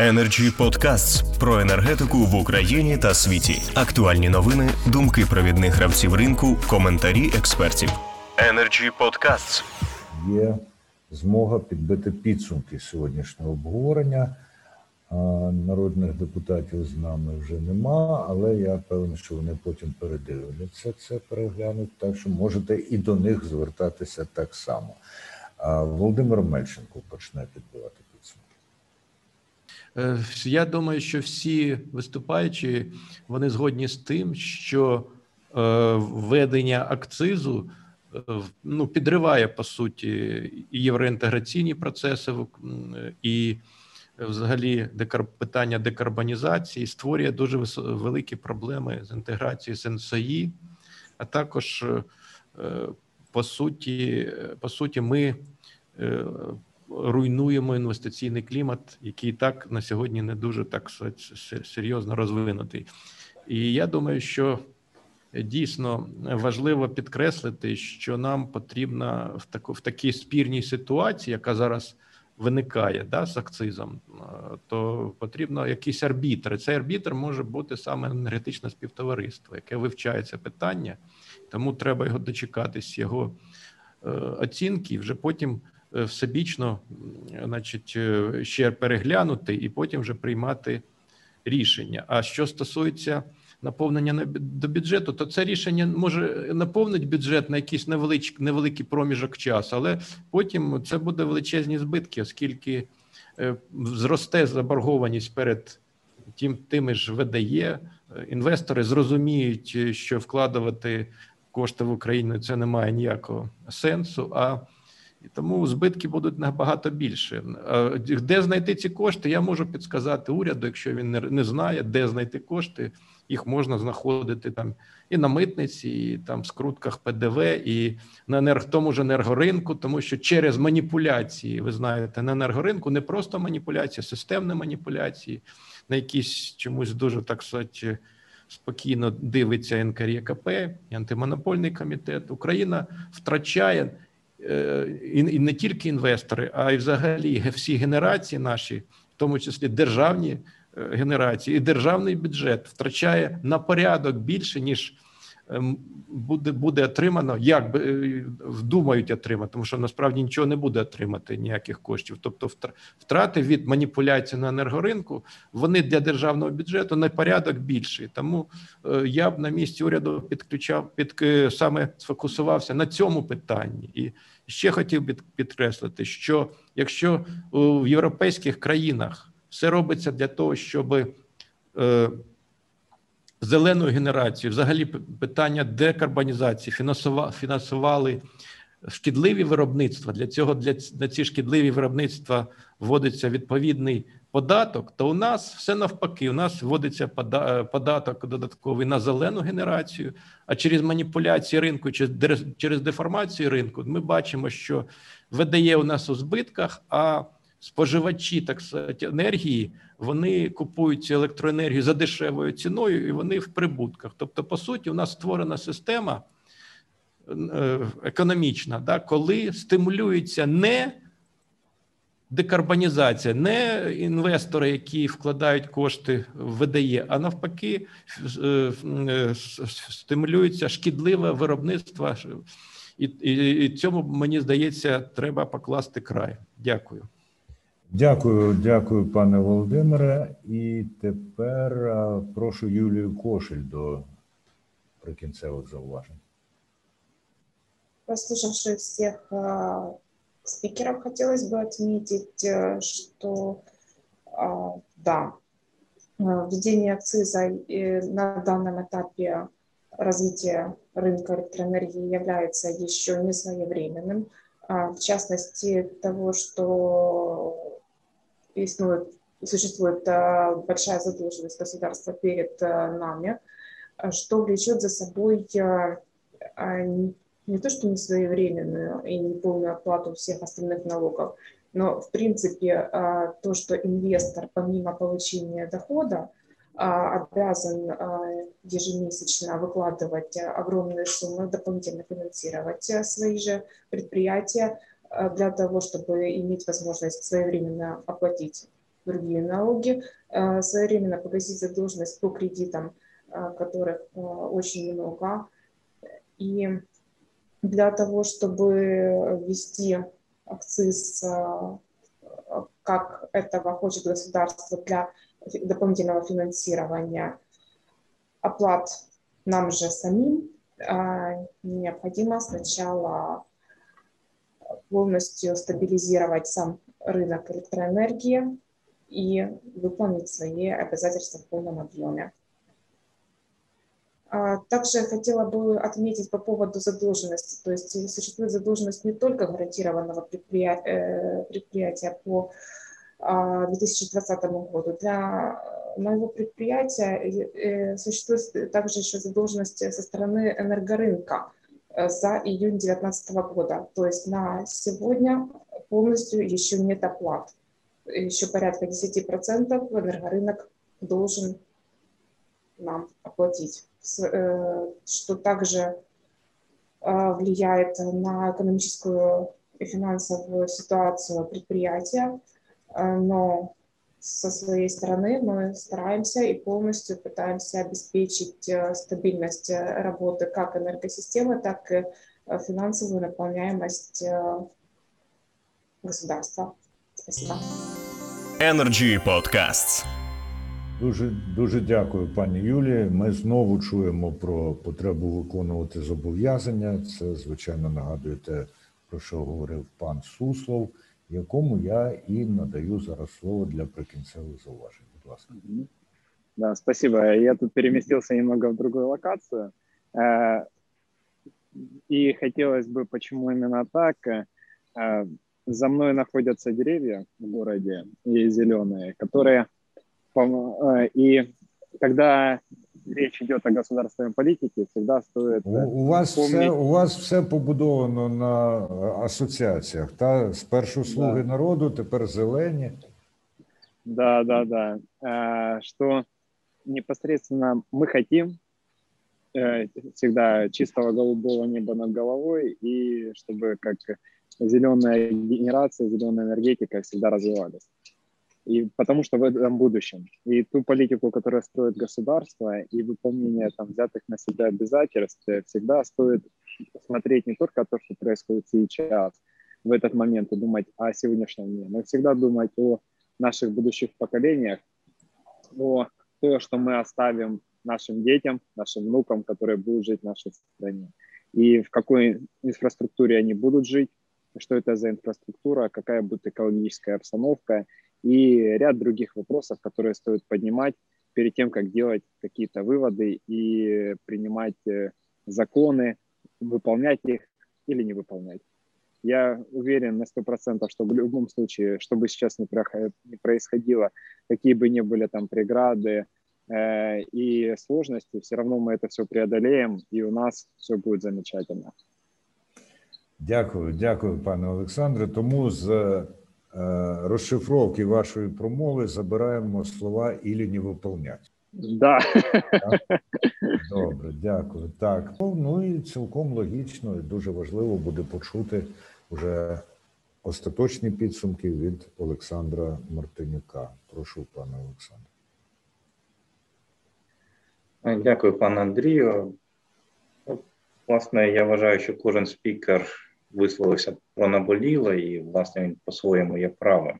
Energy Podcasts про енергетику в Україні та світі. Актуальні новини, думки провідних гравців ринку, коментарі експертів. Energy Podcasts. Є змога підбити підсумки сьогоднішнього обговорення. Народних депутатів з нами вже нема, але я певен, що вони потім передивляться це, переглянуть, так що можете і до них звертатися так само. Володимир Мельченко почне підбивати я думаю, що всі виступаючі вони згодні з тим, що е, введення акцизу е, ну, підриває по суті євроінтеграційні процеси і взагалі питання декарбонізації створює дуже великі проблеми з інтеграцією з НСОІ, а також по суті, по суті, ми руйнуємо інвестиційний клімат, який так на сьогодні не дуже так серйозно розвинутий. І я думаю, що дійсно важливо підкреслити, що нам потрібно в таку в такій спірній ситуації, яка зараз виникає да, з акцизом, то потрібно якийсь арбітр. Цей арбітр може бути саме енергетичне співтовариство, яке вивчає це питання, тому треба його дочекатись, його е, оцінки, і вже потім. Е, всебічно, значить, е, ще переглянути і потім вже приймати рішення. А що стосується наповнення до бюджету, то це рішення може наповнити бюджет на якийсь невеличкий невеликий проміжок часу, але потім це буде величезні збитки, оскільки е, зросте заборгованість перед тим тими ж ВДЄ, інвестори зрозуміють, що вкладувати кошти в Україну це не має ніякого сенсу. а і тому збитки будуть набагато більше. Де знайти ці кошти? Я можу підсказати уряду, якщо він не знає, де знайти кошти. Їх можна знаходити там і на митниці, і там в скрутках ПДВ, і на енерг... тому ж енергоринку, тому що через маніпуляції, ви знаєте, на енергоринку не просто маніпуляції, системні маніпуляції, на якісь чомусь дуже так сказати, спокійно дивиться НКРЄКП, антимонопольний комітет. Україна втрачає. Е, і не тільки інвестори, а й взагалі всі генерації наші, в тому числі державні е, генерації, і державний бюджет втрачає на порядок більше ніж буде буде отримано, як е, думають отримати, тому що насправді нічого не буде отримати ніяких коштів. Тобто, втрати від маніпуляцій на енергоринку вони для державного бюджету на порядок більший. Тому е, я б на місці уряду підключав під е, саме сфокусувався на цьому питанні, і ще хотів би підкреслити, що якщо в європейських країнах все робиться для того, щоб зелену генерацію, взагалі питання декарбонізації, фінансували шкідливі виробництва. Для цього для на ці шкідливі виробництва вводиться відповідний податок. То у нас все навпаки, у нас вводиться податок додатковий на зелену генерацію. А через маніпуляції ринку, через деформацію ринку, ми бачимо, що видає у нас у збитках. а споживачі так сказати, енергії вони купують цю електроенергію за дешевою ціною, і вони в прибутках. Тобто, по суті, у нас створена система е, економічна, да, коли стимулюється не декарбонізація, не інвестори, які вкладають кошти в ВДЄ, а навпаки, е, е, стимулюється шкідливе виробництво. І, і, і цьому мені здається, треба покласти край. Дякую. Дякую, дякую, пане Володимире. І тепер прошу Юлію Кошель до прикінцевих зауважень. Послушавши всех э, спикеров, хотелось бы отметить, э, что э, да, введение акциза на данном этапе развития рынка электроэнергии является еще не своевременным. В частности, того, что существует, существует э, большая задолженность государства перед э, нами, что влечет за собой э, не то, что не своевременную и неполную оплату всех остальных налогов, но, в принципе, то, что инвестор, помимо получения дохода, обязан ежемесячно выкладывать огромные суммы, дополнительно финансировать свои же предприятия, Э, для того, чтобы иметь возможность своевременно оплатить другие налоги, своевременно погасить задолженность по кредитам, которых очень много. И для того, чтобы ввести акциз, как этого хочет государство для дополнительного финансирования оплат нам же самим, необходимо сначала полностью стабилизировать сам рынок электроэнергии и выполнить свои обязательства в полном объеме. Также я хотела бы отметить по поводу задолженности. То есть существует задолженность не только гарантированного предприятия, предприятия по 2020 году. Для моего предприятия э, существует также еще задолженность со стороны энергорынка э, за июнь 2019 года. То есть на сегодня полностью еще нет оплат. Еще порядка 10% энергорынок должен нам оплатить, э, что также влияет на экономическую и финансовую ситуацию предприятия, но со своей стороны мы стараемся и полностью пытаемся обеспечить э, стабильность э, работы как энергосистемы, так и э, финансовую наполняемость государства. Спасибо. Energy Podcasts. Дуже дуже дякую, пані Юлії. Ми знову чуємо про потребу виконувати зобов'язання. Це звичайно нагадує те, про що говорив пан Суслов Якому я і надаю зараз слово для прикінцевих зауважень. Будь ласка. Да, спасибо. Я тут переместился немного в другую локацию. Э, и хотелось бы, почему именно так. Э, за мной находятся деревья в городе и зеленые, которые э, и когда речь идет о государственной политике, всегда стоит у, у вас помнить... все у вас все побудовано на асоціаціях. Та спершу слуги да. народу, тепер зелені. Да, да, да. А, что непосредственно мы хотим э, всегда чистого голубого неба над головой и чтобы как зеленая генерация, зеленая энергетика всегда развивались и потому что в этом будущем. И ту политику, которую строит государство, и выполнение там взятых на себя обязательств, всегда стоит смотреть не только то, что происходит сейчас, в этот момент, и думать о сегодняшнем дне, но всегда думать о наших будущих поколениях, о том, что мы оставим нашим детям, нашим внукам, которые будут жить в нашей стране. И в какой инфраструктуре они будут жить, что это за инфраструктура, какая будет экологическая обстановка и ряд других вопросов, которые стоит поднимать перед тем, как делать какие-то выводы и принимать э, законы, выполнять их или не выполнять. Я уверен на сто процентов, что в любом случае, что бы сейчас ни происходило, какие бы ни были там преграды э, и сложности, все равно мы это все преодолеем, и у нас все будет замечательно. Дякую, дякую, пане Олександре. Тому з Е, розшифровки вашої промови забираємо слова «ілі не виповнять. Да. Добре, дякую. Так, ну, ну і цілком логічно і дуже важливо буде почути вже остаточні підсумки від Олександра Мартинюка. Прошу, пане Олександре. Дякую, пане Андрію. Власне, я вважаю, що кожен спікер висловився про наболіле, і, власне, він по-своєму є правим.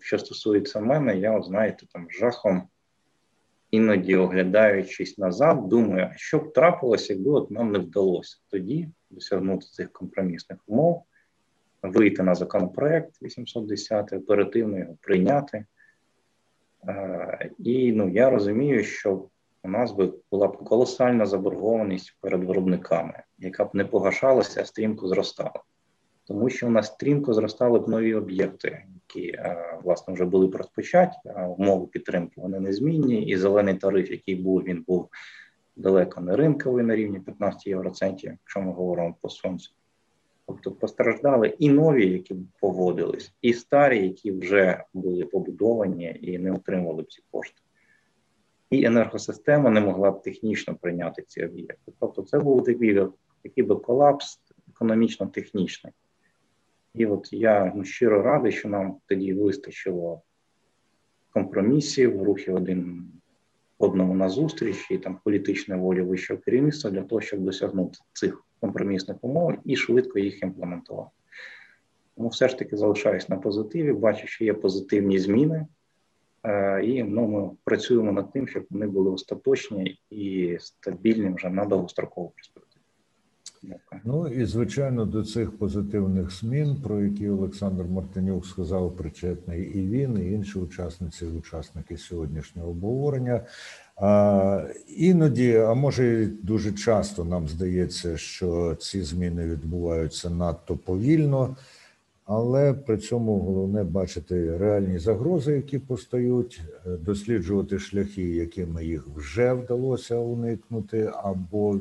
Що стосується мене, я, знаєте, там жахом, іноді оглядаючись назад, думаю, а що б трапилося, якби от нам не вдалося тоді досягнути цих компромісних умов, вийти на законопроект 810, оперативно його прийняти. І ну, я розумію, що у нас би була б колосальна заборгованість перед виробниками, яка б не погашалася, а стрімко зростала. Тому що у нас стрімко зростали б нові об'єкти, які е, власне вже були розпочаті, а умови підтримки вони незмінні, і зелений тариф, який був, він був далеко не ринковий на рівні 15 євроцентів, якщо ми говоримо по сонцю. Тобто постраждали і нові, які поводились, і старі, які вже були побудовані і не отримали б ці кошти і енергосистема не могла б технічно прийняти ці об'єкти. Тобто, це був такий такий би колапс економічно-технічний. І от я ну, щиро радий, що нам тоді вистачило компромісів, рухів один одному назустріч і там політичної волі вищого керівництва для того, щоб досягнути цих компромісних умов і швидко їх імплементувати. Тому все ж таки залишаюсь на позитиві, бачу, що є позитивні зміни, і ну, ми працюємо над тим, щоб вони були остаточні і стабільні вже на довгострокову перспективу. Ну і звичайно до цих позитивних змін, про які Олександр Мартинюк сказав, причетний і він, і інші учасниці, і учасники сьогоднішнього обговорення. А, іноді, а може і дуже часто нам здається, що ці зміни відбуваються надто повільно, але при цьому головне бачити реальні загрози, які постають, е, досліджувати шляхи, якими їх вже вдалося уникнути, або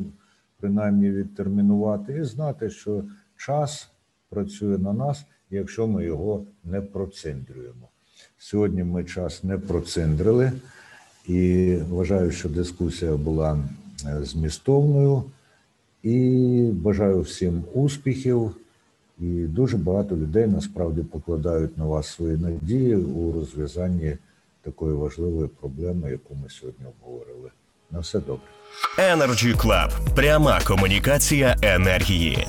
принаймні відтермінувати, і знати, що час працює на нас, якщо ми його не процендрюємо. Сьогодні ми час не процендрили, і вважаю, що дискусія була е, змістовною. І бажаю всім успіхів. І дуже багато людей насправді покладають на вас свої надії у розв'язанні такої важливої проблеми, яку ми сьогодні обговорили. На все добре. Energy Club. Пряма комунікація енергії.